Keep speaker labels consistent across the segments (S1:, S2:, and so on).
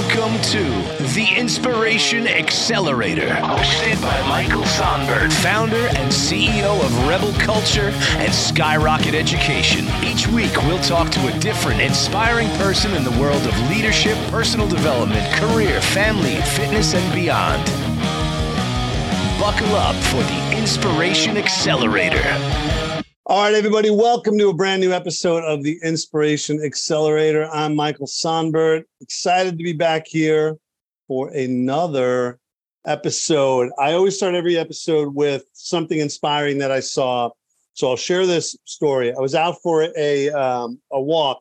S1: Welcome to the Inspiration Accelerator, hosted by Michael Sonberg, founder and CEO of Rebel Culture and Skyrocket Education. Each week, we'll talk to a different, inspiring person in the world of leadership, personal development, career, family, fitness, and beyond. Buckle up for the Inspiration Accelerator.
S2: All right, everybody, welcome to a brand new episode of the Inspiration Accelerator. I'm Michael Sonberg. Excited to be back here for another episode. I always start every episode with something inspiring that I saw. So I'll share this story. I was out for a um, a walk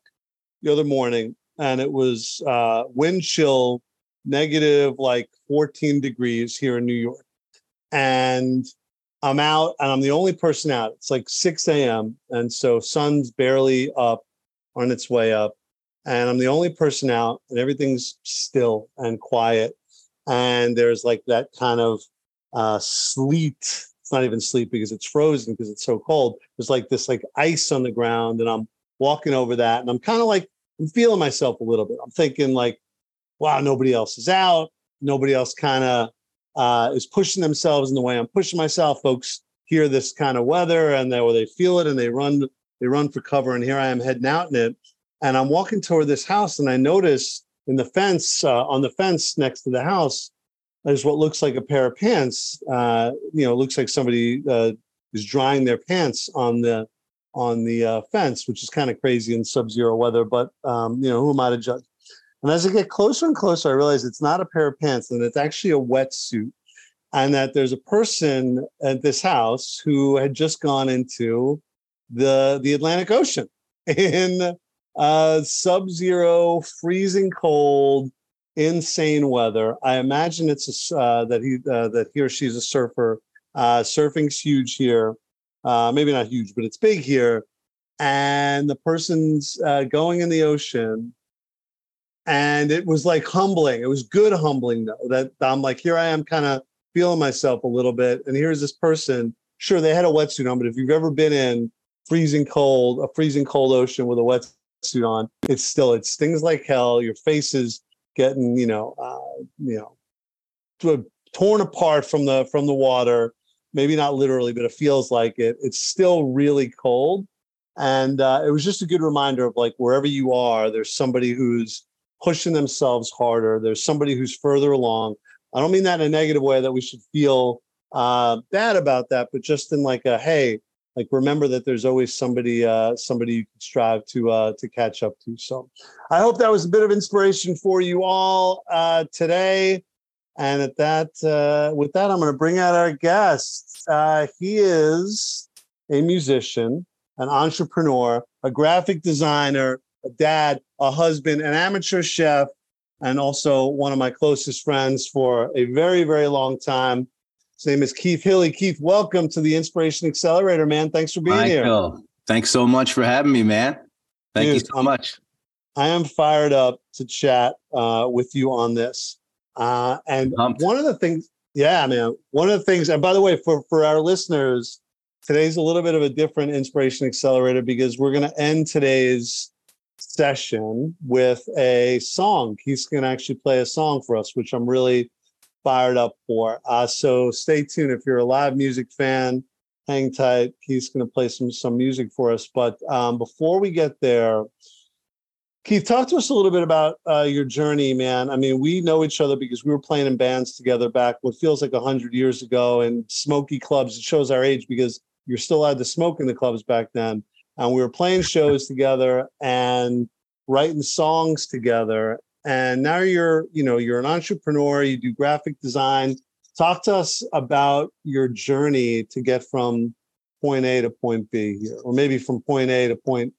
S2: the other morning, and it was uh, wind chill, negative like 14 degrees here in New York, and I'm out and I'm the only person out. It's like 6 a.m. And so sun's barely up on its way up. And I'm the only person out and everything's still and quiet. And there's like that kind of uh, sleet. It's not even sleet because it's frozen because it's so cold. There's like this like ice on the ground and I'm walking over that and I'm kind of like, I'm feeling myself a little bit. I'm thinking like, wow, nobody else is out. Nobody else kind of uh, is pushing themselves in the way I'm pushing myself. Folks hear this kind of weather and they, they feel it and they run they run for cover. And here I am heading out in it, and I'm walking toward this house and I notice in the fence uh, on the fence next to the house there's what looks like a pair of pants. Uh, you know, looks like somebody uh, is drying their pants on the on the uh, fence, which is kind of crazy in sub-zero weather. But um, you know, who am I to judge? And as I get closer and closer, I realize it's not a pair of pants and it's actually a wetsuit. And that there's a person at this house who had just gone into the, the Atlantic Ocean in uh, sub zero, freezing cold, insane weather. I imagine it's a, uh, that he uh, that he or she's a surfer. Uh, surfing's huge here, uh, maybe not huge, but it's big here. And the person's uh, going in the ocean, and it was like humbling. It was good humbling though. That I'm like, here I am, kind of feeling myself a little bit, and here's this person. Sure, they had a wetsuit on, but if you've ever been in freezing cold, a freezing cold ocean with a wetsuit on, it's still it stings like hell. Your face is getting, you know, uh, you know, torn apart from the from the water. Maybe not literally, but it feels like it. It's still really cold, and uh, it was just a good reminder of like wherever you are, there's somebody who's pushing themselves harder. There's somebody who's further along. I don't mean that in a negative way that we should feel uh, bad about that, but just in like a hey, like remember that there's always somebody uh, somebody you can strive to uh, to catch up to. So I hope that was a bit of inspiration for you all uh, today. And at that, uh, with that, I'm going to bring out our guest. Uh, he is a musician, an entrepreneur, a graphic designer, a dad, a husband, an amateur chef, and also one of my closest friends for a very, very long time. His name is Keith Hille. Keith, welcome to the Inspiration Accelerator, man. Thanks for being Michael,
S3: here. Thanks so much for having me, man. Thank Dude, you so much.
S2: I am fired up to chat uh, with you on this. Uh, and Pumped. one of the things, yeah, man, one of the things, and by the way, for, for our listeners, today's a little bit of a different Inspiration Accelerator because we're going to end today's session with a song. He's going to actually play a song for us, which I'm really fired up for. Uh, so stay tuned. If you're a live music fan, hang tight. He's going to play some some music for us. But um, before we get there, Keith, talk to us a little bit about uh, your journey, man. I mean, we know each other because we were playing in bands together back what feels like hundred years ago in smoky clubs. It shows our age because you're still allowed to smoke in the clubs back then and we were playing shows together and writing songs together. And now you're you know you're an entrepreneur you do graphic design. Talk to us about your journey to get from point a to point b here or maybe from point a to point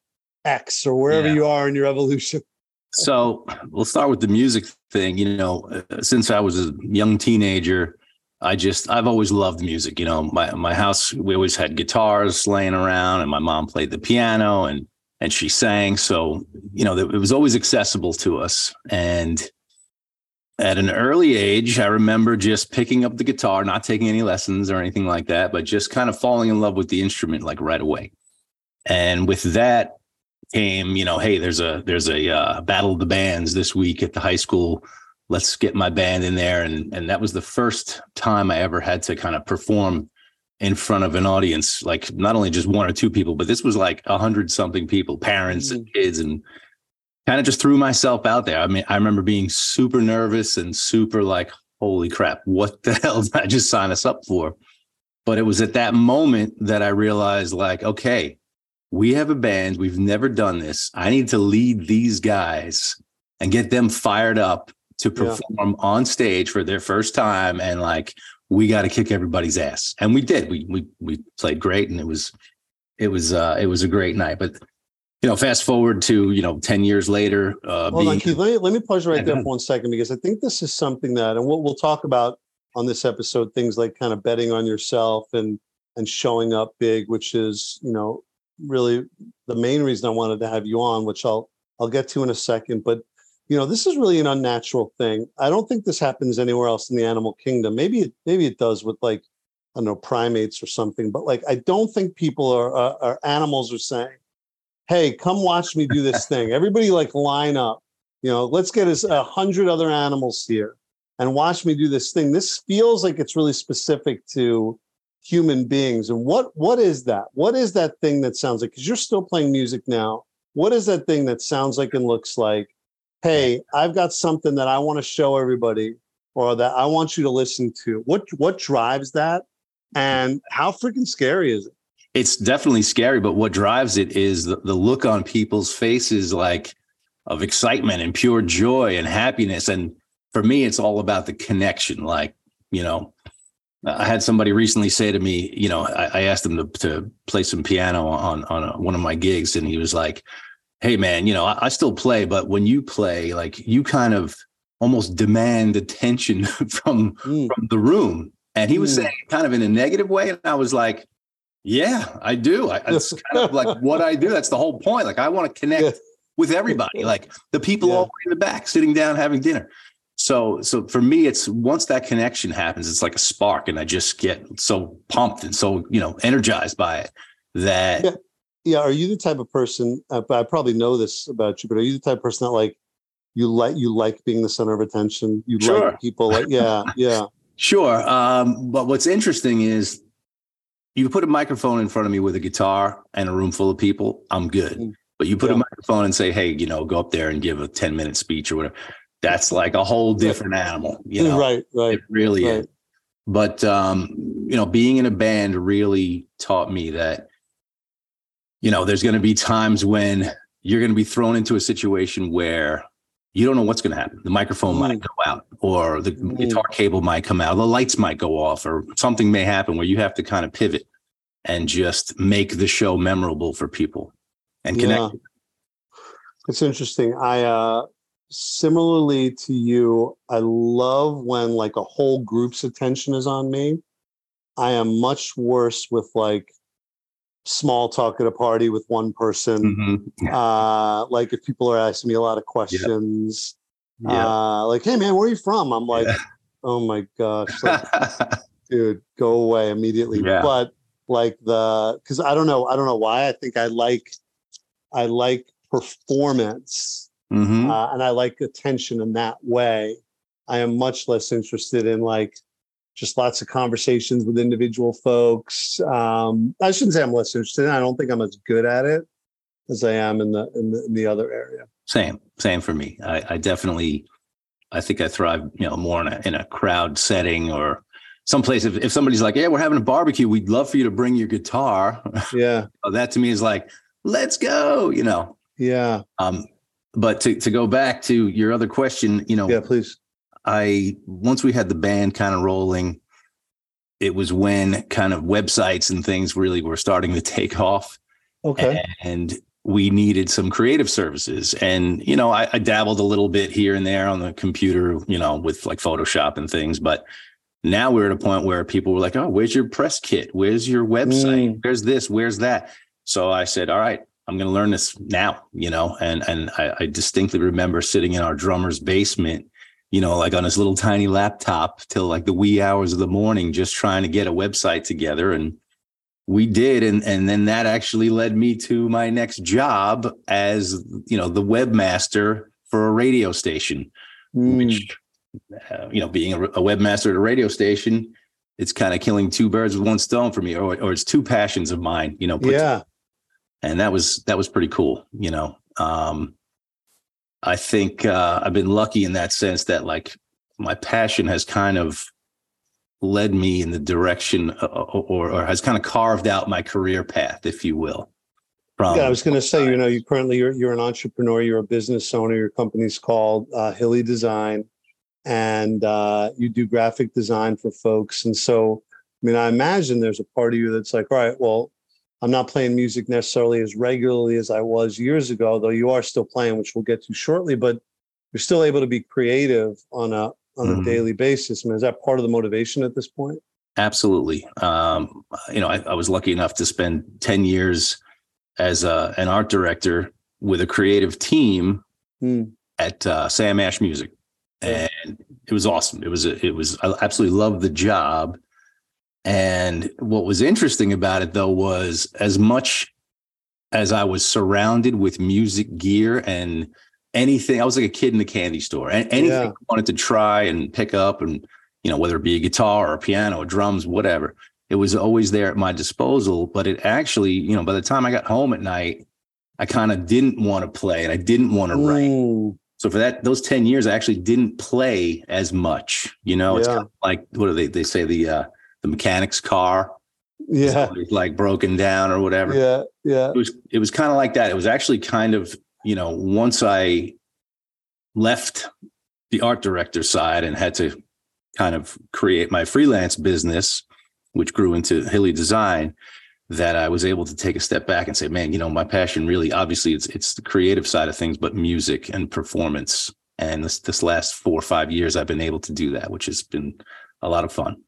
S2: x or wherever yeah. you are in your evolution.
S3: So we'll start with the music thing you know uh, since i was a young teenager I just I've always loved music. You know, my my house we always had guitars laying around, and my mom played the piano and and she sang. So you know, it was always accessible to us. And at an early age, I remember just picking up the guitar, not taking any lessons or anything like that, but just kind of falling in love with the instrument like right away. And with that came, you know, hey, there's a there's a uh, battle of the bands this week at the high school let's get my band in there. And and that was the first time I ever had to kind of perform in front of an audience, like not only just one or two people, but this was like a hundred something people, parents and mm. kids, and kind of just threw myself out there. I mean, I remember being super nervous and super like, holy crap, what the hell did I just sign us up for? But it was at that moment that I realized, like, okay, we have a band. We've never done this. I need to lead these guys and get them fired up to perform yeah. on stage for their first time. And like, we got to kick everybody's ass. And we did. We we we played great, and it was it was uh it was a great night. But you know, fast forward to you know ten years later. Uh,
S2: Hold being, on, Keith. Let me let me pause right there for one second because I think this is something that, and we'll we'll talk about on this episode things like kind of betting on yourself and and showing up big, which is you know really the main reason I wanted to have you on, which I'll I'll get to in a second. But you know, this is really an unnatural thing. I don't think this happens anywhere else in the animal kingdom. Maybe it maybe it does with like I don't know primates or something, but like I don't think people are are, are animals are saying, "Hey, come watch me do this thing." Everybody like line up. You know, let's get us a hundred other animals here and watch me do this thing. This feels like it's really specific to human beings. And what what is that? What is that thing that sounds like? Because you're still playing music now. What is that thing that sounds like and looks like? Hey, I've got something that I want to show everybody, or that I want you to listen to. What what drives that? And how freaking scary is it?
S3: It's definitely scary, but what drives it is the, the look on people's faces like of excitement and pure joy and happiness. And for me, it's all about the connection. Like, you know, I had somebody recently say to me, you know, I, I asked him to, to play some piano on on a, one of my gigs, and he was like, "Hey, man, you know, I, I, still play, but when you play, like, you kind of almost demand attention from mm. from the room." And he was mm. saying kind of in a negative way, and I was like, "Yeah, I do. I, that's kind of like what I do. That's the whole point. Like, I want to connect." Yeah. With everybody, like the people yeah. all in the back sitting down having dinner. So, so for me, it's once that connection happens, it's like a spark, and I just get so pumped and so you know energized by it that.
S2: Yeah, yeah. Are you the type of person? Uh, but I probably know this about you, but are you the type of person that like you like you like being the center of attention? You sure. like people like yeah, yeah.
S3: Sure. Um, but what's interesting is you put a microphone in front of me with a guitar and a room full of people, I'm good. Mm. But you put yeah. a microphone and say, hey, you know, go up there and give a 10 minute speech or whatever that's like a whole different animal. You know,
S2: right, right.
S3: It really right. is. But um, you know, being in a band really taught me that, you know, there's going to be times when you're going to be thrown into a situation where you don't know what's going to happen. The microphone mm. might go out, or the mm. guitar cable might come out, the lights might go off, or something may happen where you have to kind of pivot and just make the show memorable for people and connect. Yeah.
S2: It's interesting. I uh similarly to you, I love when like a whole group's attention is on me. I am much worse with like small talk at a party with one person. Mm-hmm. Uh, like if people are asking me a lot of questions. Uh, like, hey man, where are you from? I'm like, yeah. oh my gosh, like, dude, go away immediately. Yeah. But like the because I don't know, I don't know why. I think I like I like performance Mm-hmm. Uh, and I like attention in that way. I am much less interested in like just lots of conversations with individual folks. Um, I shouldn't say I'm less interested. I don't think I'm as good at it as I am in the in the, in the other area.
S3: Same, same for me. I, I, definitely, I think I thrive, you know, more in a in a crowd setting or someplace. If if somebody's like, "Yeah, we're having a barbecue. We'd love for you to bring your guitar."
S2: Yeah,
S3: that to me is like, "Let's go," you know.
S2: Yeah.
S3: Um, but to, to go back to your other question, you know,
S2: yeah, please.
S3: I once we had the band kind of rolling, it was when kind of websites and things really were starting to take off.
S2: Okay.
S3: And we needed some creative services. And, you know, I, I dabbled a little bit here and there on the computer, you know, with like Photoshop and things. But now we're at a point where people were like, oh, where's your press kit? Where's your website? Mm. Where's this? Where's that? So I said, all right, I'm going to learn this now, you know, and and I, I, distinctly remember sitting in our drummer's basement, you know, like on his little tiny laptop till like the wee hours of the morning, just trying to get a website together, and we did, and and then that actually led me to my next job as you know the webmaster for a radio station, mm. which uh, you know, being a, a webmaster at a radio station, it's kind of killing two birds with one stone for me, or or it's two passions of mine, you know. put
S2: Yeah.
S3: and that was that was pretty cool you know um i think uh i've been lucky in that sense that like my passion has kind of led me in the direction uh, or or has kind of carved out my career path if you will
S2: Yeah, I was going to say, you know, you currently you're you're an entrepreneur, you're a business owner. Your company's called uh, Hille Design, and uh, you do graphic design for folks. And so, I mean, I imagine there's a part of you that's like, all right, well, I'm not playing music necessarily as regularly as I was years ago, though you are still playing, which we'll get to shortly. But you're still able to be creative on a on a
S3: Mhm.
S2: daily basis. I mean, is that part of the motivation at this point?
S3: absolutely um you know I, I was lucky enough to spend 10 years as a, an art director with a creative team
S2: Hmm.
S3: at uh, Sam Ash Music, and it was awesome. It was it was I absolutely loved the job. And what was interesting about it though was as much as I was surrounded with music gear and anything, I was like a kid in the candy store. And anything
S2: Yeah.
S3: I wanted to try and pick up, and you know whether it be a guitar or a piano or drums, whatever, it was always there at my disposal. But it actually, you know, by the time I got home at night, I kind of didn't want to play and I didn't want to write. So for that, those 10 years, I actually didn't play as much. You know, it's kind of like what do they they say the uh the mechanic's car
S2: yeah,
S3: like broken down or whatever.
S2: yeah, yeah.
S3: It was it was kind of like that. It was actually kind of, you know, once I left the art director side and had to kind of create my freelance business, which grew into Hille Design, that I was able to take a step back and say, man, you know, my passion really obviously it's it's the creative side of things, but music and performance. And this this last four or five years, I've been able to do that, which has been a lot of fun.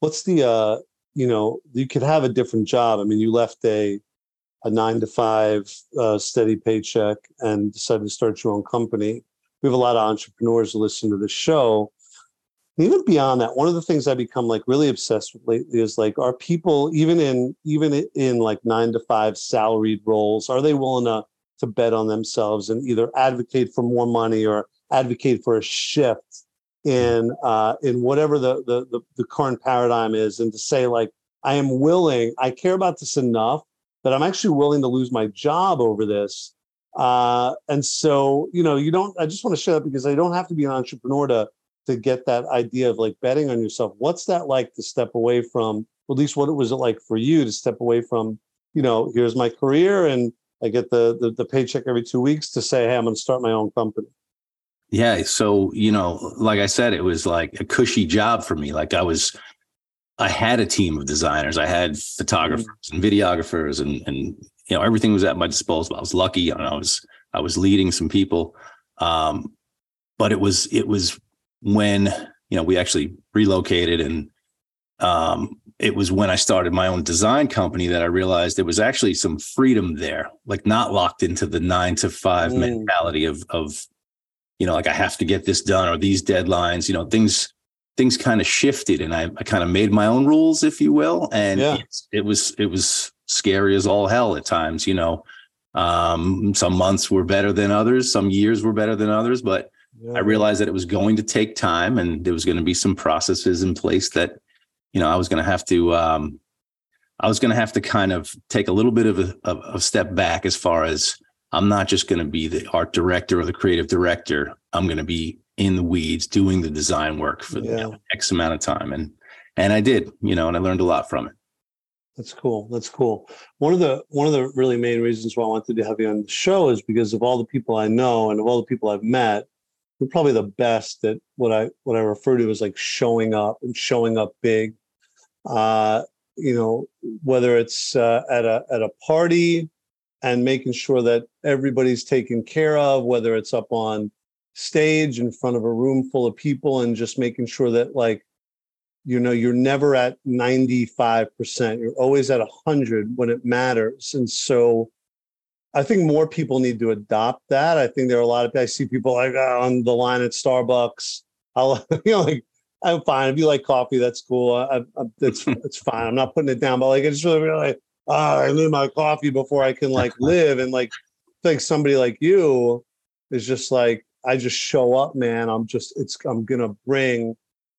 S2: What's the uh you know you could have a different job. I mean you left a a nine to five uh, steady paycheck and decided to start your own company. We have a lot of entrepreneurs who listen to the show. Even beyond that one of the things i become like really obsessed with lately is like are people even in even in like nine to five salaried roles are they willing to to bet on themselves and either advocate for more money or advocate for a shift in uh, in whatever the, the the the current paradigm is, and to say like I am willing, I care about this enough that I'm actually willing to lose my job over this. Uh, and so you know, you don't. I just want to share that because I don't have to be an entrepreneur to to get that idea of like betting on yourself. What's that like to step away from? At least what was it like for you to step away from? You know, here's my career, and I get the the, the paycheck every two weeks to say, hey, I'm going to start my own company.
S3: Yeah. So, you know, like I said, it was like a cushy job for me. Like I was, I had a team of designers, I had photographers and videographers and, and, you know, everything was at my disposal. I was lucky and I was, I was leading some people. Um, but it was, it was when, you know, we actually relocated and, um, it was when I started my own design company that I realized there was actually some freedom there, like not locked into the nine to five
S2: Mm.
S3: mentality of, of, you know, like I have to get this done or these deadlines, you know, things, things kind of shifted and I, I kind of made my own rules, if you will. And
S2: Yeah.
S3: it was, it was scary as all hell at times, you know, um, some months were better than others. Some years were better than others, but I realized that it was going to take time and there was going to be some processes in place that, you know, I was going to have to, um, I was going to have to kind of take a little bit of a, of a step back as far as I'm not just going to be the art director or the creative director. I'm going to be in the weeds doing the design work for you know, X amount of time. And, and I did, you know, and I learned a lot from it.
S2: That's cool. That's cool. One of the one of the really main reasons why I wanted to have you on the show is because of all the people I know and of all the people I've met, you're probably the best at what I what I refer to as like showing up and showing up big. Uh, you know, whether it's uh, at a at a party and making sure that everybody's taken care of, whether it's up on stage in front of a room full of people and just making sure that like you know you're never at 95% you're always at 100 when it matters. And so i think more people need to adopt that. I think there are a lot of i see people like uh, on the line at starbucks. I'll you know like i'm fine. If you like coffee that's cool. I, I, it's it's fine. I'm not putting it down. But like i just really really like oh, i need my coffee before i can like live and like think somebody like you is just like I just show up, man. I'm just it's I'm gonna bring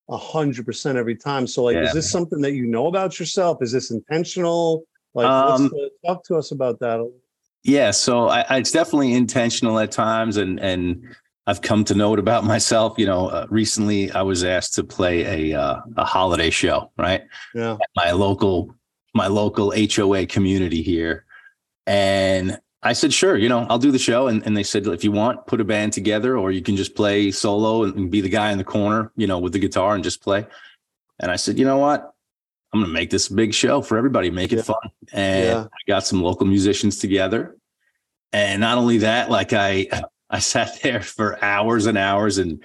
S2: a hundred percent every time. So like,
S3: Yeah.
S2: is this something that you know about yourself? Is this intentional? Like,
S3: Um,
S2: the, talk to us about that.
S3: Yeah, so I, I, it's definitely intentional at times, and and I've come to know it about myself. You know, uh, recently I was asked to play a uh, a holiday show, right?
S2: Yeah,
S3: At my local my local HOA community here, and I said, sure, you know, I'll do the show. And, and they said, if you want, put a band together, or you can just play solo and be the guy in the corner, you know, with the guitar and just play. And I said, you know what? I'm going to make this a big show for everybody, make it fun. And
S2: Yeah.
S3: I got some local musicians together. And not only that, like I, I sat there for hours and hours and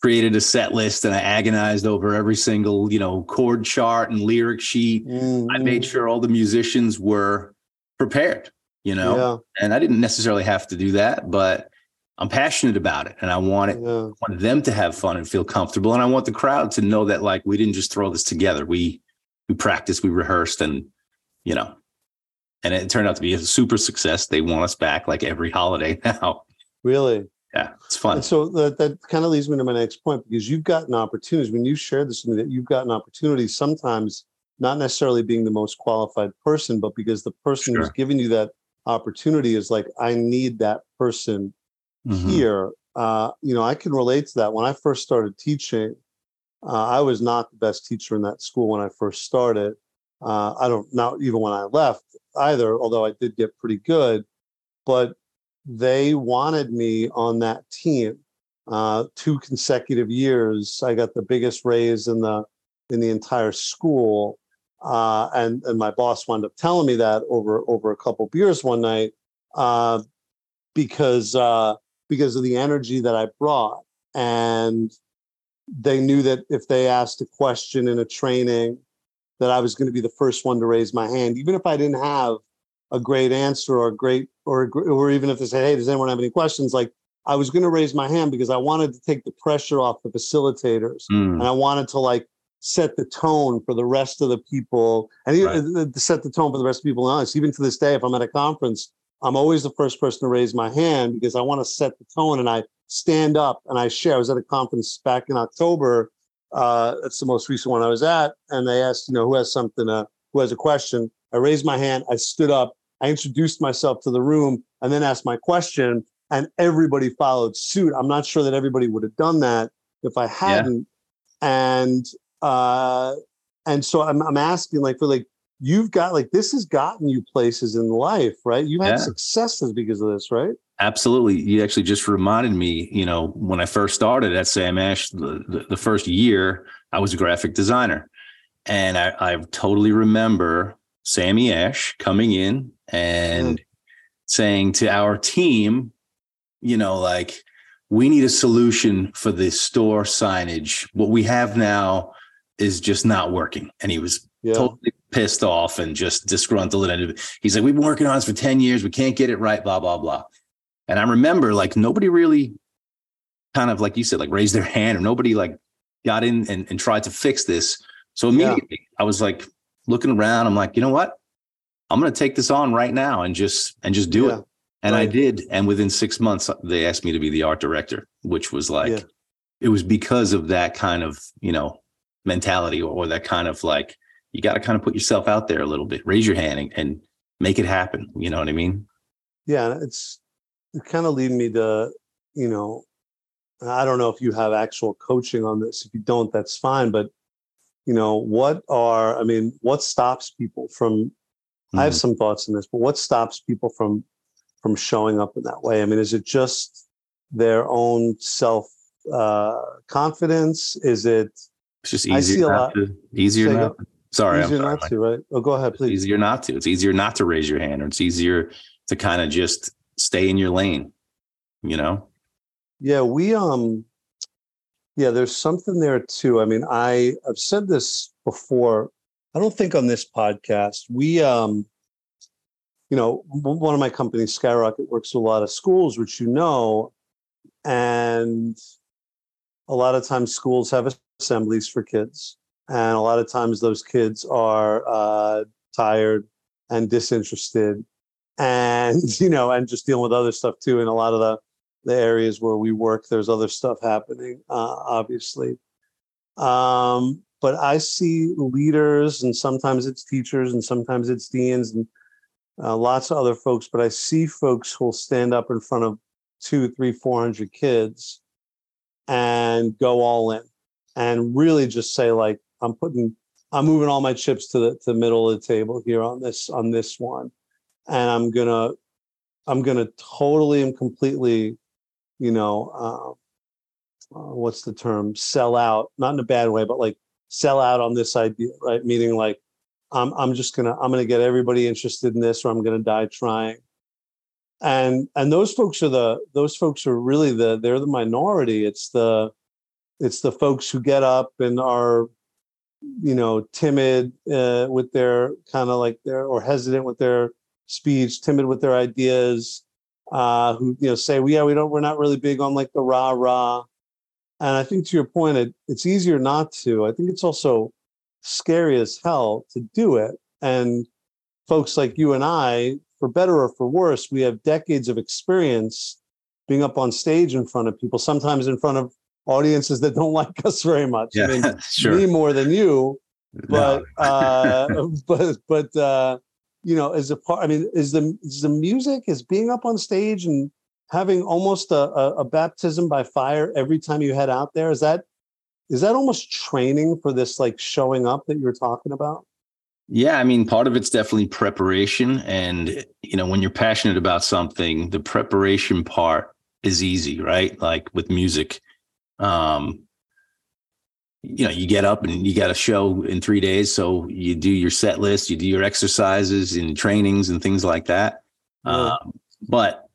S3: created a set list and I agonized over every single, you know, chord chart and lyric sheet. I
S2: Mhm.
S3: made sure all the musicians were prepared, you know,
S2: yeah,
S3: and I didn't necessarily have to do that, but I'm passionate about it and I want it,
S2: yeah,
S3: want them to have fun and feel comfortable. And I want the crowd to know that like we didn't just throw this together. We we practiced, we rehearsed, and you know, and it turned out to be a super success. They want us back like every holiday now.
S2: really.
S3: Yeah, it's fun.
S2: And so that, that kind of leads me to my next point because you've gotten opportunities when you shared this with me that you've gotten opportunities sometimes not necessarily being the most qualified person, but because the person who's giving you that opportunity is like, I need that person
S3: Mhm.
S2: here. Uh, you know, I can relate to that. When I first started teaching, uh, I was not the best teacher in that school when I first started. Uh, I don't not even when I left either, although I did get pretty good. But they wanted me on that team. Uh, two consecutive years, I got the biggest raise in the in the entire school, uh, and and my boss wound up telling me that over over a couple beers one night uh, because uh, because of the energy that I brought, and they knew that if they asked a question in a training, that I was going to be the first one to raise my hand, even if I didn't have a great answer or a great or or even if they say, "Hey, does anyone have any questions?" Like I was going to raise my hand because I wanted to take the pressure off the facilitators,
S3: Mm,
S2: and I wanted to like set the tone for the rest of the people, and even uh, set the tone for the rest of the people. Honest, even to this day, if I'm at a conference, I'm always the first person to raise my hand because I want to set the tone and I stand up and I share. I was at a conference back in October. Uh, that's the most recent one I was at, and they asked, you know, who has something, uh, who has a question. I raised my hand. I stood up. I introduced myself to the room, and then asked my question, and everybody followed suit. I'm not sure that everybody would have done that if I hadn't. And uh, and so I'm I'm asking, like, for like you've got like this has gotten you places in life, right? You had
S3: Yeah.
S2: successes because of this, right?
S3: Absolutely. You actually just reminded me, you know, when I first started at Sam Ash, the, the, the first year, I was a graphic designer. And I, I totally remember Sammy Ash coming in and mm. saying to our team, you know, like, we need a solution for the store signage. What we have now is just not working. And he was
S2: Yeah.
S3: totally pissed off and just disgruntled. And he's like, We've been working on this for 10 years. We can't get it right, blah, blah, blah. And I remember like nobody really kind of like you said, like raised their hand or nobody like got in and, and tried to fix this. So
S2: Yeah.
S3: immediately I was like looking around. I'm like, you know what? I'm gonna take this on right now and just and just do
S2: Yeah.
S3: it. And I did. And within six months, they asked me to be the art director, which was like
S2: Yeah.
S3: it was because of that kind of, you know, mentality or, or that kind of like you got to kind of put yourself out there a little bit, raise your hand and, and make it happen. You know what I mean?
S2: Yeah, it's it kind of lead me to, you know, I don't know if you have actual coaching on this. If you don't, that's fine. But you know, what are I mean, what stops people from I have
S3: Mhm.
S2: some thoughts on this, but what stops people from from showing up in that way? I mean, is it just their own self uh confidence? Is it
S3: It's just
S2: I see
S3: easier
S2: a
S3: not
S2: lot-
S3: to, easier not. Sorry, I'm
S2: easier
S3: sorry,
S2: not
S3: Mike.
S2: to, right? Oh, go ahead,
S3: It's
S2: please.
S3: easier not to. It's easier not to raise your hand, or it's easier to kind of just stay in your lane. You know?
S2: Yeah, we um yeah, there's something there too. I mean, I I've said this before. I don't think on this podcast. We um you know, one of my companies, Skyrocket, works with a lot of schools, which you know, and a lot of times schools have assemblies for kids, and a lot of times those kids are uh, tired and disinterested, and you know, and just dealing with other stuff too. And a lot of the the areas where we work. There's other stuff happening, uh, obviously. Um, but I see leaders, and sometimes it's teachers, and sometimes it's deans, and uh, lots of other folks. But I see folks who'll stand up in front of two, three, four hundred kids and go all in, and really just say like, "I'm putting, I'm moving all my chips to the to the middle of the table here on this on this one, and I'm gonna, I'm gonna totally and completely, you know." Uh, uh, what's the term sell out not in a bad way but like sell out on this idea right? Meaning like i'm i'm just gonna i'm gonna get everybody interested in this or i'm gonna die trying. And and those folks are the those folks are really the they're the minority. It's the it's the folks who get up and are you know timid uh, with their kind of like their or hesitant with their speech timid with their ideas uh who you know say well, yeah we don't we're not really big on like the rah rah and I think to your point, it, it's easier not to. I think it's also scary as hell to do it. And folks like you and I, for better or for worse, we have decades of experience being up on stage in front of people, sometimes in front of audiences that don't like us very much.
S3: Yeah,
S2: I mean,
S3: sure.
S2: me more than you, but
S3: No.
S2: uh, but but uh, you know, as a part, I mean, is the is the music is being up on stage and having almost a, a, a baptism by fire every time you head out there. Is that is that almost training for this like showing up that you're talking about?
S3: Yeah, I mean, part of it's definitely preparation. And, you know, when you're passionate about something, the preparation part is easy, right? Like with music. Um, you know, you get up and you got a show in three days. So you do your set list, you do your exercises and trainings and things like that.
S2: Yeah.
S3: Um, but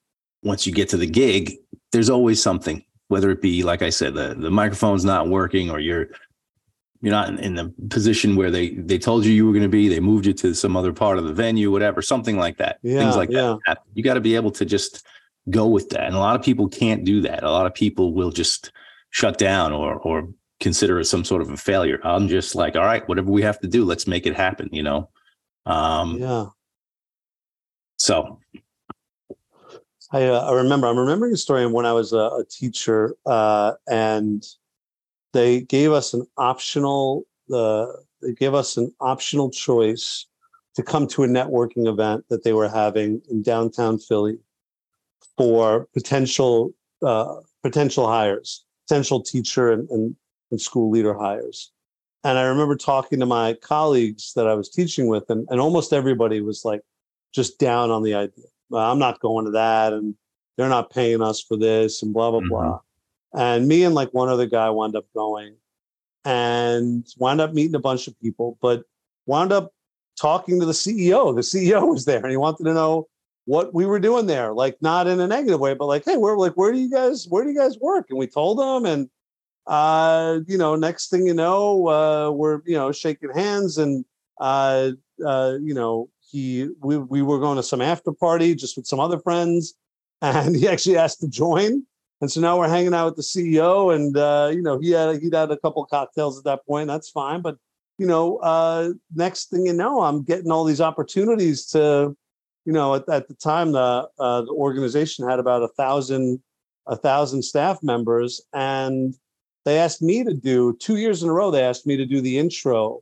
S3: once you get to the gig, there's always something, whether it be, like I said, the, the microphone's not working or you're you're not in, in the position where they they told you you were going to be they moved you to some other part of the venue whatever something like that
S2: Yeah,
S3: things like
S2: yeah.
S3: that you got to be able to just go with that and a lot of people can't do that a lot of people will just shut down or or consider it some sort of a failure i'm just like all right whatever we have to do let's make it happen you know um
S2: Yeah.
S3: so
S2: I, uh, I remember I'm remembering a story when I was a, a teacher, uh, and they gave us an optional. Uh, they gave us an optional choice to come to a networking event that they were having in downtown Philly for potential uh, potential hires, potential teacher and, and, and school leader hires. And I remember talking to my colleagues that I was teaching with, and, and almost everybody was like just down on the idea. "Well, I'm not going to that, and they're not paying us for this, and blah blah
S3: Mhm.
S2: blah. And me and like one other guy wound up going, and wound up meeting a bunch of people, but wound up talking to the CEO. The CEO was there, and he wanted to know what we were doing there, like not in a negative way, but like, hey, where like where do you guys where do you guys work? And we told them, and uh, you know, next thing you know, uh, we're you know shaking hands, and uh, uh, you know, he we we were going to some after party just with some other friends, and he actually asked to join. And so now we're hanging out with the CEO, and uh, you know he had he'd had a couple cocktails at that point. That's fine, but you know, uh, next thing you know, I'm getting all these opportunities to, you know, at, at the time the uh, the organization had about a thousand a thousand staff members, and they asked me to do two years in a row. They asked me to do the intro,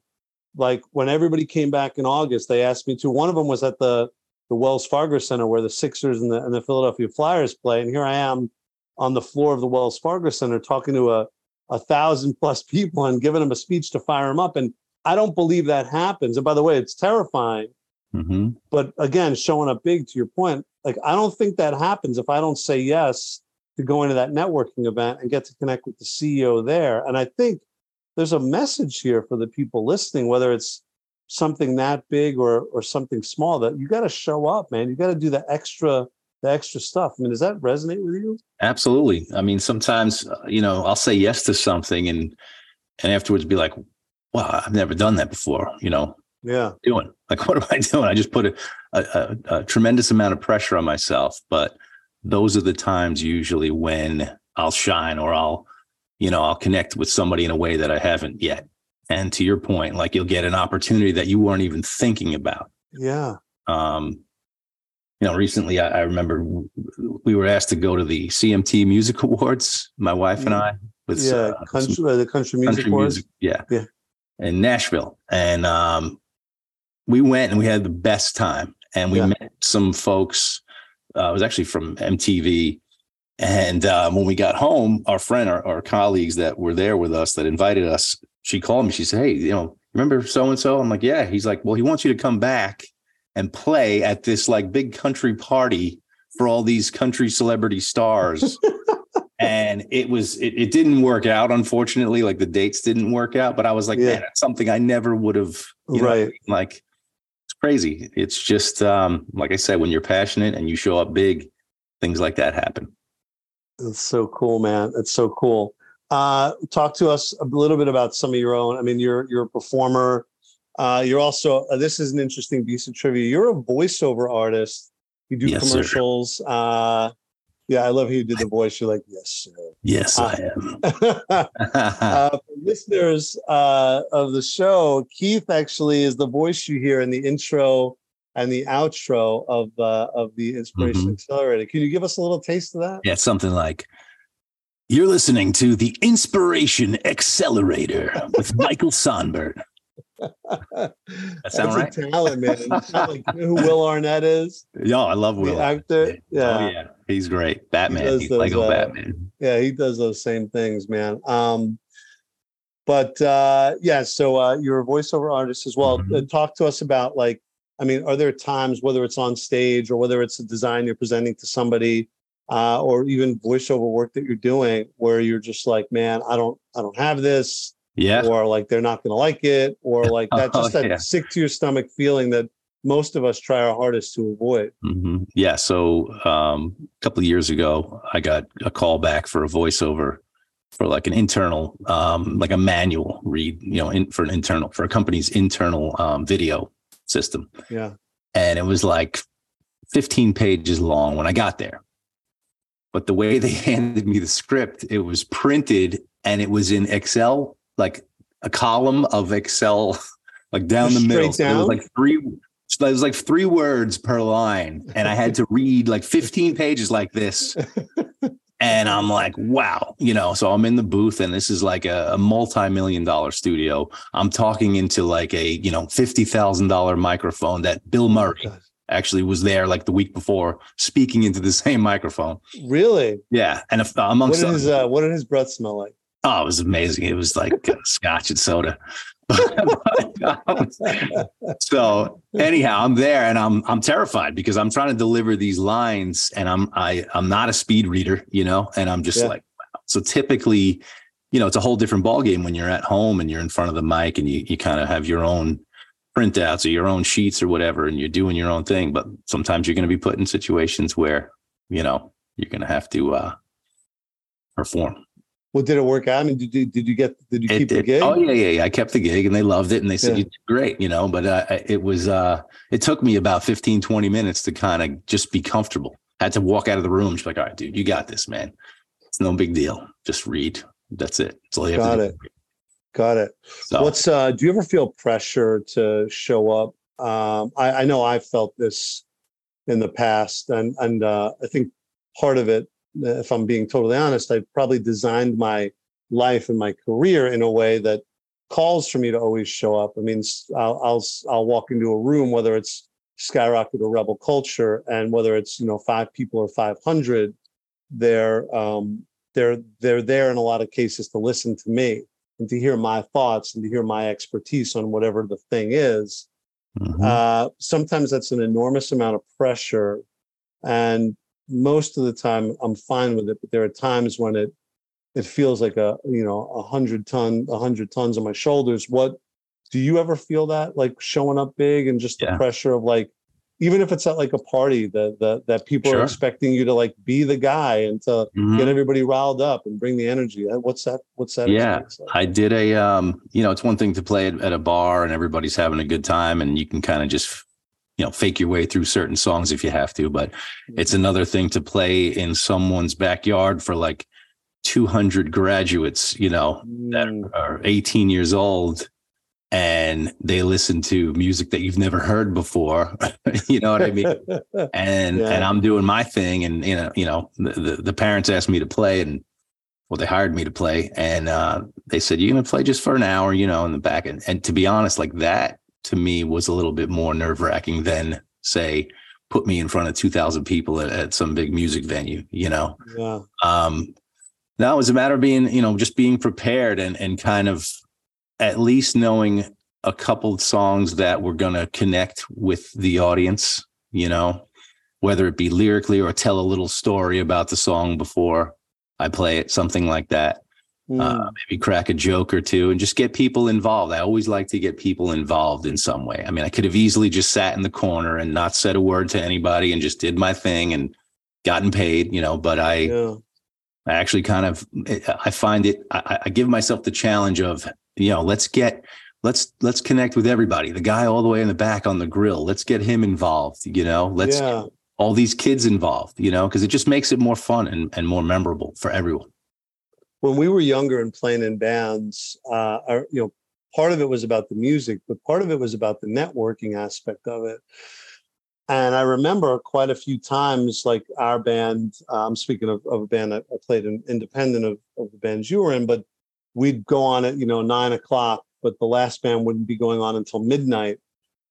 S2: like when everybody came back in August. They asked me to. One of them was at the the Wells Fargo Center where the Sixers and the and the Philadelphia Flyers play, and here I am on the floor of the Wells Fargo Center talking to a a thousand plus people and giving them a speech to fire them up. And I don't believe that happens. And by the way, it's terrifying.
S3: mhm.
S2: But again, showing up big to your point, like I don't think that happens if I don't say yes to go into that networking event and get to connect with the CEO there. And I think there's a message here for the people listening, whether it's something that big or or something small, that you got to show up, man. You got to do the extra the extra stuff. I mean, does that resonate with you?
S3: Absolutely. I mean, sometimes uh, you know I'll say yes to something and and afterwards be like, "Wow, I've never done that before." You know,
S2: Yeah.
S3: doing like what am I doing? I just put a, a, a, a tremendous amount of pressure on myself. But those are the times usually when I'll shine or I'll you know I'll connect with somebody in a way that I haven't yet. And to your point, like you'll get an opportunity that you weren't even thinking about.
S2: Yeah.
S3: Um, you know, recently I, I remember we were asked to go to the CMT Music Awards, my wife and I, with
S2: yeah,
S3: uh,
S2: country,
S3: some
S2: uh, the country music
S3: country
S2: awards.
S3: music, yeah,
S2: Yeah.
S3: in Nashville, and um, we went and we had the best time, and we
S2: Yeah.
S3: met some folks. Uh, it was actually from MTV, and um, when we got home, our friend, our, our colleagues that were there with us that invited us, she called me. She said, "Hey, you know, remember so and so?" I'm like, "Yeah." He's like, "Well, he wants you to come back and play at this like big country party for all these country celebrity stars." and it was it, it didn't work out unfortunately like the dates didn't work out but i was like
S2: Yeah.
S3: man that's something i never would have you know
S2: Right.
S3: like it's crazy it's just um like i said when you're passionate and you show up big things like that happen
S2: That's so cool, man. That's so cool. Uh, talk to us a little bit about some of your own. I mean, you're you're a performer. Uh, you're also. Uh, this is an interesting piece of trivia. You're a voiceover artist. You do
S3: Yes, sir.
S2: commercials. Uh, yeah, I love how you did the voice. You're like, yes, sir.
S3: yes
S2: Uh,
S3: i am
S2: uh, listeners uh, of the show, Keith actually is the voice you hear in the intro and the outro of uh, of the Inspiration
S3: Mhm.
S2: Accelerator. Can you give us a little taste of that?
S3: yeah something like you're listening to the inspiration accelerator with michael sonberg
S2: that
S3: sound right?
S2: A talent, man. Like, you know who Will Arnett is?
S3: yeah i love will
S2: The actor. Yeah.
S3: oh yeah he's great batman
S2: does
S3: he's
S2: those,
S3: lego
S2: uh,
S3: batman
S2: yeah, he does those same things, man. Um, but uh, yeah, so uh, you're a voiceover artist as well.
S3: Mhm.
S2: Uh, talk to us about like, I mean, are there times whether it's on stage or whether it's a design you're presenting to somebody, uh, or even voiceover work that you're doing, where you're just like, man, I don't, I don't have this,
S3: yeah
S2: or like they're not going to like it, or like that,
S3: Oh,
S2: just that
S3: yeah.
S2: sick to your stomach feeling that most of us try our hardest to avoid.
S3: hmm Yeah. So um, a couple of years ago, I got a call back for a voiceover for like an internal, um, like a manual read, you know, in, for an internal for a company's internal um, video system,
S2: Yeah.
S3: and it was like 15 pages long when I got there. But the way they handed me the script, it was printed and it was in Excel, like a column of Excel, like down the middle. So it was like three. So it was like three words per line, and I had to read like 15 pages like this. And I'm like, wow, you know. So I'm in the booth, and this is like a, a multi-million dollar studio. I'm talking into like a you know fifty thousand dollar microphone that Bill Murray
S2: God.
S3: actually was there like the week before speaking into the same microphone.
S2: Really?
S3: Yeah, and if,
S2: What
S3: amongst
S2: did
S3: other-
S2: his uh, What did his breath smell like?
S3: Oh, it was amazing. It was like uh, scotch and soda. so anyhow, I'm there and I'm I'm terrified because I'm trying to deliver these lines and I'm I I'm not a speed reader, you know, and I'm just
S2: Yeah.
S3: like wow. So typically, you know, it's a whole different ballgame when you're at home and you're in front of the mic and you you kind of have your own printouts or your own sheets or whatever and you're doing your own thing, but sometimes you're going to be put in situations where, you know, you're going to have to uh perform.
S2: Well, did it work out? I mean, did you did you get did you
S3: It
S2: keep the gig?
S3: Oh yeah, yeah, yeah. I kept the gig and they loved it and they said
S2: Yeah.
S3: you did great, you know, but uh, it was uh it took me about 15 20 minutes to kind of just be comfortable. I had to walk out of the room. She's like, "All right, dude, you got this, man. It's no big deal. Just read. That's it. That's all you have
S2: Got
S3: to
S2: it.
S3: do."
S2: Got it.
S3: So,
S2: What's uh do you ever feel pressure to show up? Um I, I know I've felt this in the past and and uh I think part of it, if I'm being totally honest, I've probably designed my life and my career in a way that calls for me to always show up. I mean, I'll I'll, I'll walk into a room, whether it's Skyrocket or Rebel Culture, and whether it's you know five people or five hundred, they're um, they're they're there in a lot of cases to listen to me and to hear my thoughts and to hear my expertise on whatever the thing is.
S3: mhm.
S2: Uh, sometimes that's an enormous amount of pressure, and most of the time I'm fine with it. But there are times when it it feels like a you know a hundred ton a hundred tons on my shoulders. What do you ever feel that like showing up big and just the
S3: Yeah.
S2: pressure of like even if it's at like a party that that that people are expecting you to like be the guy and to
S3: Mhm.
S2: get everybody riled up and bring the energy. What's that? What's that?
S3: Yeah,
S2: like?
S3: I did a um, you know, it's one thing to play at, at a bar and everybody's having a good time and you can kind of just you know, fake your way through certain songs if you have to, but it's another thing to play in someone's backyard for like 200 graduates, you know, that
S2: Mm,
S3: are 18 years old and they listen to music that you've never heard before. you know what I mean? And yeah. and I'm doing my thing, and you know, you know, the, the, the parents asked me to play, and well, they hired me to play, and uh, they said you're gonna play just for an hour, you know, in the back. And, and to be honest, like that to me was a little bit more nerve wracking than say put me in front of 2000 people at, at, some big music venue you know? Yeah. Um now it was a matter of being you know just being prepared and and kind of at least knowing a couple songs that were going to connect with the audience you know? Whether it be lyrically or tell a little story about the song before i play it something like that mm. uh, hmm. maybe crack a joke or two and just get people involved. I always like to get people involved in some way. I mean, I could have easily just sat in the corner and not said a word to anybody and just did my thing and gotten paid, you know, but I, yeah. I actually kind of, I find it, I, I give myself the challenge of, you know, let's get, let's let's connect with everybody the guy all the way in the back on the grill let's get him involved you know let's yeah. all these kids involved you know because it just makes it more fun and, and more memorable for everyone
S2: when we were younger and playing in bands, uh, our, you know, part of it was about the music, but part of it was about the networking aspect of it. And I remember quite a few times, like our band, uh, I'm speaking of, of, a band I, I played in independent of, of the bands you were in, but we'd go on at, you know, nine o'clock, but the last band wouldn't be going on until midnight.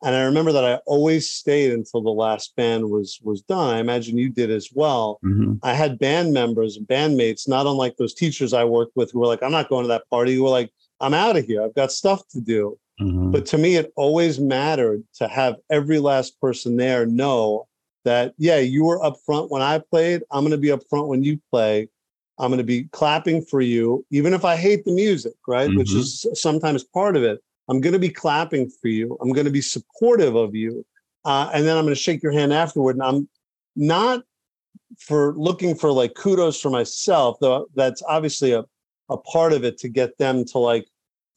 S2: And I remember that I always stayed until the last band was was done. I imagine you did as well. Mm-hmm. I had band members and bandmates, not unlike those teachers I worked with, who were like, "I'm not going to that party." Who were like, "I'm out of here. I've got stuff to do." Mm-hmm. But to me, it always mattered to have every last person there know that, yeah, you were up front when I played. I'm going to be up front when you play. I'm going to be clapping for you, even if I hate the music, right? Mm-hmm. Which is sometimes part of it. I'm going to be clapping for you. I'm going to be supportive of you. Uh, and then I'm going to shake your hand afterward. And I'm not for looking for like kudos for myself, though that's obviously a, a part of it to get them to like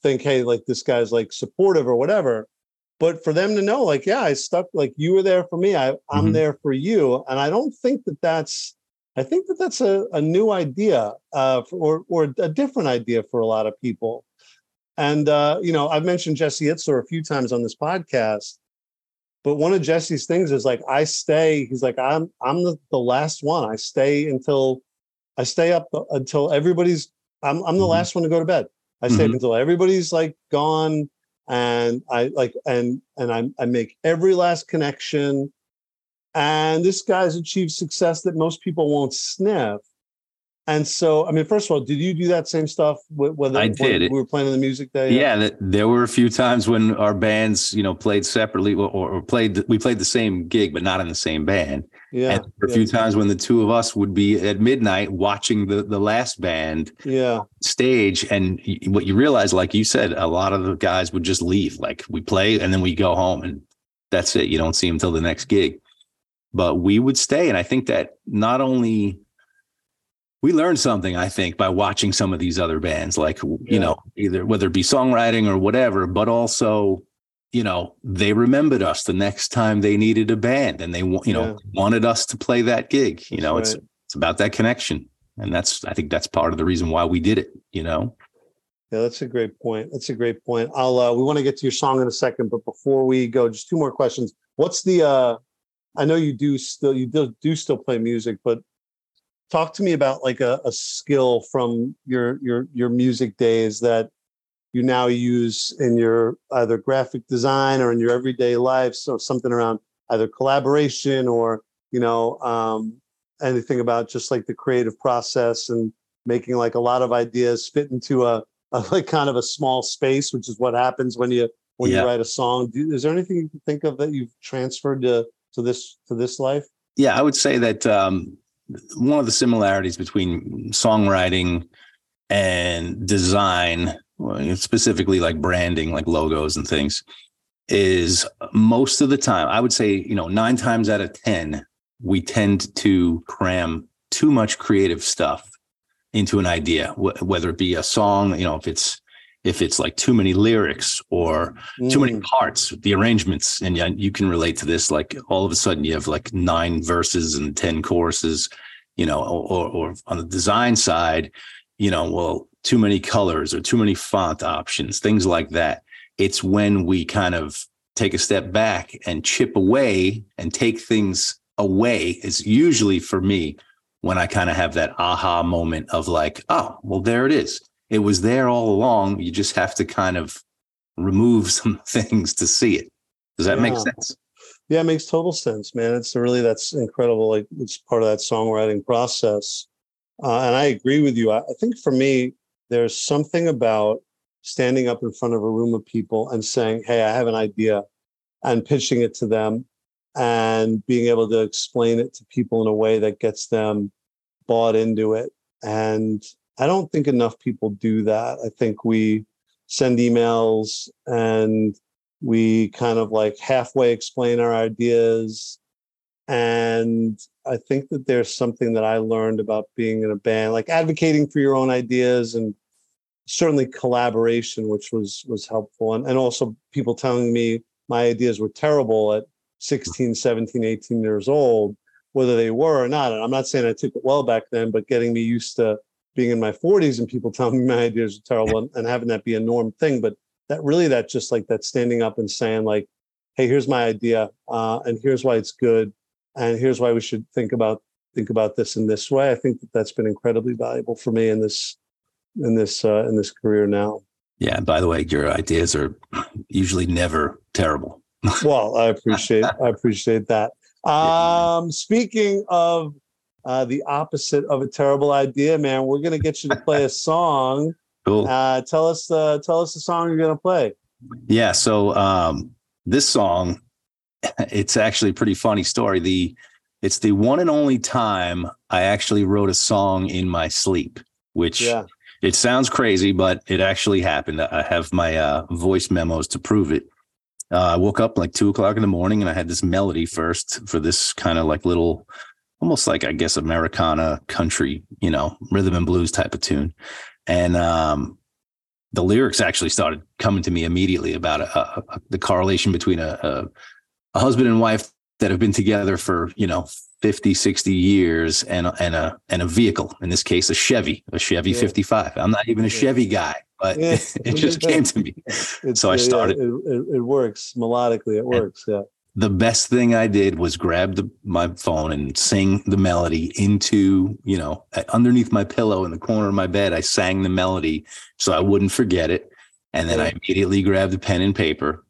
S2: think, hey, like this guy's like supportive or whatever. But for them to know, like, yeah, I stuck, like you were there for me. I, I'm mm-hmm. there for you. And I don't think that that's, I think that that's a, a new idea uh, for, or, or a different idea for a lot of people. And uh, you know, I've mentioned Jesse Itzler a few times on this podcast, but one of Jesse's things is like I stay. He's like I'm I'm the, the last one. I stay until I stay up until everybody's. I'm I'm the mm-hmm. last one to go to bed. I stay mm-hmm. until everybody's like gone, and I like and and I I make every last connection. And this guy's achieved success that most people won't sniff. And so, I mean, first of all, did you do that same stuff when,
S3: I did.
S2: we were playing the music day?
S3: Yeah, yeah there were a few times when our bands, you know, played separately or, or, played. We played the same gig, but not in the same band. Yeah. And a yeah. few times when the two of us would be at midnight watching the the last band.
S2: Yeah.
S3: Stage, and what you realize, like you said, a lot of the guys would just leave. Like we play, and then we go home, and that's it. You don't see them till the next gig. But we would stay, and I think that not only we learned something, I think, by watching some of these other bands, like, yeah. you know, either whether it be songwriting or whatever, but also, you know, they remembered us the next time they needed a band and they, you yeah. know, wanted us to play that gig. You know, it's, it's about that connection. And that's, I think that's part of the reason why we did it, you know?
S2: Yeah, that's a great point. That's a great point. I'll, uh, we want to get to your song in a second, but before we go, just two more questions. What's the, uh, I know you do still, you do, do still play music, but talk to me about like a, a skill from your your your music days that you now use in your either graphic design or in your everyday life so something around either collaboration or you know um, anything about just like the creative process and making like a lot of ideas fit into a, a like kind of a small space which is what happens when you when yeah. you write a song Do, is there anything you can think of that you've transferred to to this to this life
S3: yeah i would say that um one of the similarities between songwriting and design, specifically like branding, like logos and things, is most of the time, I would say, you know, nine times out of 10, we tend to cram too much creative stuff into an idea, whether it be a song, you know, if it's if it's like too many lyrics or mm. too many mm. parts, the arrangements, and you can relate to this. Like all of a sudden, you have like nine verses and ten choruses, you know, or, or on the design side, you know, well, too many colors or too many font options, things like that. it's when we kind of take a step back and chip away and take things away is usually for me when I kind of have that aha moment of like, oh, well, there it is. It was there all along. You just have to kind of remove some things to see it. Does that yeah. make sense?
S2: Yeah, it makes total sense, man. It's really that's incredible. Like it's part of that songwriting process. Uh, and I agree with you. I, I think for me, there's something about standing up in front of a room of people and saying, Hey, I have an idea and pitching it to them and being able to explain it to people in a way that gets them bought into it. And I don't think enough people do that. I think we send emails and we kind of like halfway explain our ideas. And I think that there's something that I learned about being in a band, like advocating for your own ideas and certainly collaboration, which was was helpful. And, and also people telling me my ideas were terrible at 16, 17, 18 years old, whether they were or not. And I'm not saying I took it well back then, but getting me used to being in my 40s and people telling me my ideas are terrible and, and having that be a norm thing. But that really, that just like that standing up and saying, like, hey, here's my idea, uh, and here's why it's good, and here's why we should think about think about this in this way. I think that that's been incredibly valuable for me in this in this uh, in this career now.
S3: Yeah. By the way, your ideas are usually never terrible.
S2: well, I appreciate I appreciate that. Um, speaking of uh, the opposite of a terrible idea, man, we're gonna get you to play a song.
S3: Cool.
S2: Uh, tell us uh, tell us the song you're gonna play.
S3: Yeah. So um, this song, it's actually a pretty funny story. The it's the one and only time I actually wrote a song in my sleep, which yeah. it sounds crazy, but it actually happened. I have my uh, voice memos to prove it. Uh, I woke up like two o'clock in the morning and I had this melody first for this kind of like little, almost like I guess Americana country, you know, rhythm and blues type of tune. And um, the lyrics actually started coming to me immediately about a, a, the correlation between a, a husband and wife that have been together for, you know, 50, 60 years and, and a and a vehicle, in this case, a Chevy, a Chevy yeah. 55. I'm not even a Chevy guy, but yeah. it just came to me. It's, so I started.
S2: It, it, it, works melodically. It works. Yeah.
S3: The best thing I did was grab the, my phone and sing the melody into, you know, underneath my pillow in the corner of my bed. I sang the melody so I wouldn't forget it. And then I immediately grabbed a pen and paper,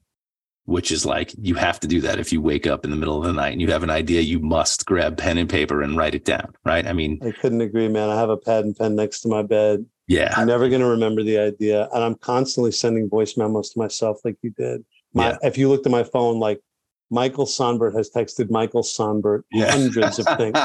S3: which is like you have to do that if you wake up in the middle of the night and you have an idea, you must grab pen and paper and write it down. Right. I mean,
S2: I couldn't agree, man. I have a pad and pen next to my bed.
S3: Yeah.
S2: I'm never going to remember the idea. And I'm constantly sending voice memos to myself like you did. My, yeah. If you looked at my phone, like Michael Sonbert has texted Michael Sonbert yeah. hundreds of things.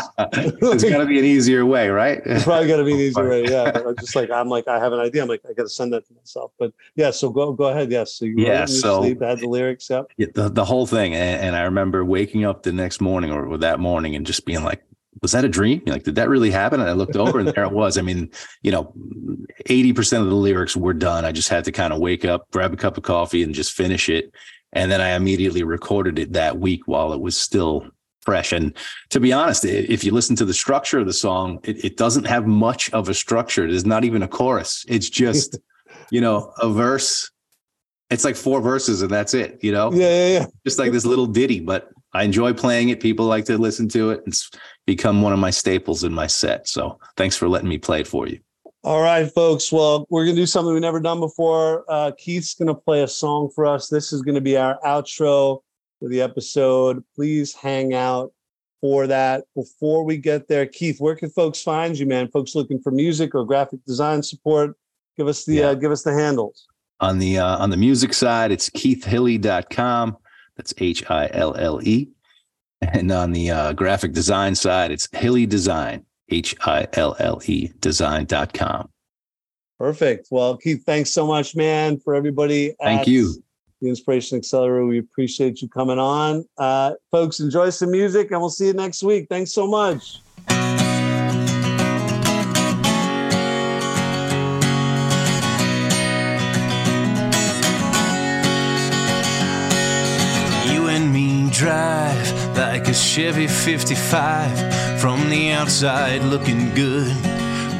S3: There's got to be an easier way, right?
S2: It's probably got to be an easier way. Yeah. But I'm just like, I'm like, I have an idea. I'm like, I got to send that to myself. But yeah, so go go ahead. Yes. So you
S3: yeah, so
S2: sleep, had the lyrics. Yep.
S3: Yeah, the, the whole thing. And, and I remember waking up the next morning or that morning and just being like, was that a dream? Like, did that really happen? And I looked over and there it was. I mean, you know, 80% of the lyrics were done. I just had to kind of wake up, grab a cup of coffee and just finish it. And then I immediately recorded it that week while it was still fresh. And to be honest, if you listen to the structure of the song, it, it doesn't have much of a structure. There's not even a chorus. It's just, you know, a verse. It's like four verses and that's it, you know?
S2: Yeah, yeah, yeah.
S3: Just like this little ditty, but I enjoy playing it. People like to listen to it. It's become one of my staples in my set. So thanks for letting me play it for you.
S2: All right, folks. Well, we're going to do something we've never done before. Uh, Keith's going to play a song for us. This is going to be our outro for the episode. Please hang out for that. Before we get there, Keith, where can folks find you, man? Folks looking for music or graphic design support, give us the yeah. uh, give us the handles.
S3: On the uh, on the music side, it's keithhille.com. That's H I L L E. And on the uh, graphic design side, it's Hille Design. H I L L E design.com.
S2: Perfect. Well, Keith, thanks so much, man, for everybody.
S3: Thank you.
S2: The Inspiration Accelerator. We appreciate you coming on. Uh, folks, enjoy some music and we'll see you next week. Thanks so much.
S1: A Chevy 55 from the outside looking good.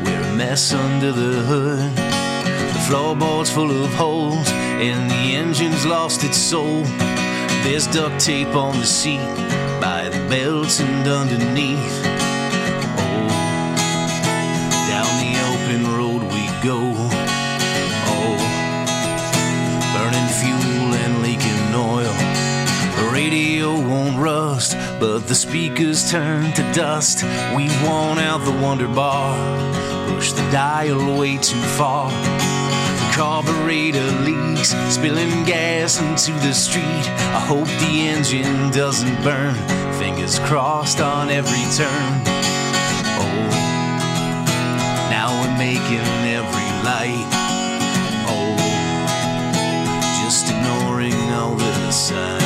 S1: We're a mess under the hood. The
S4: floorboards full of holes, and the engine's lost its soul. There's duct tape on the seat by the belts and underneath. Oh, down the open road we go. Oh, burning fuel and leaking oil. The radio won't rust, but the speakers turn to dust. We've worn out the Wonder Bar, push the dial way too far. The carburetor leaks, spilling gas into the street. I hope the engine doesn't burn. Fingers crossed on every turn. Oh, now we're making every light. Oh, just ignoring all the signs.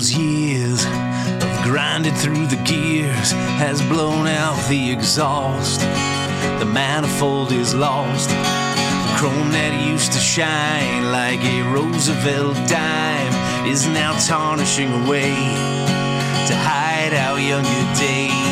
S4: Those years of grinding through the gears has blown out the exhaust. The manifold is lost. The chrome that used to shine like a Roosevelt dime is now tarnishing away to hide our younger days.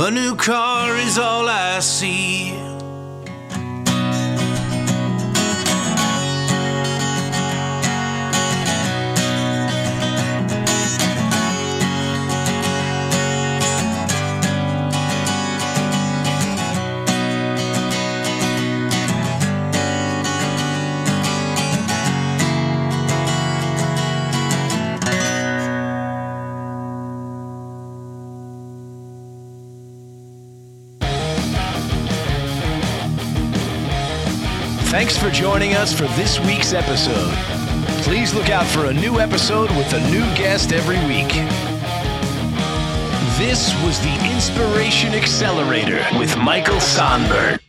S4: A new car is all I see.
S1: Thanks for joining us for this week's episode. Please look out for a new episode with a new guest every week. This was the Inspiration Accelerator with Michael Sonbert.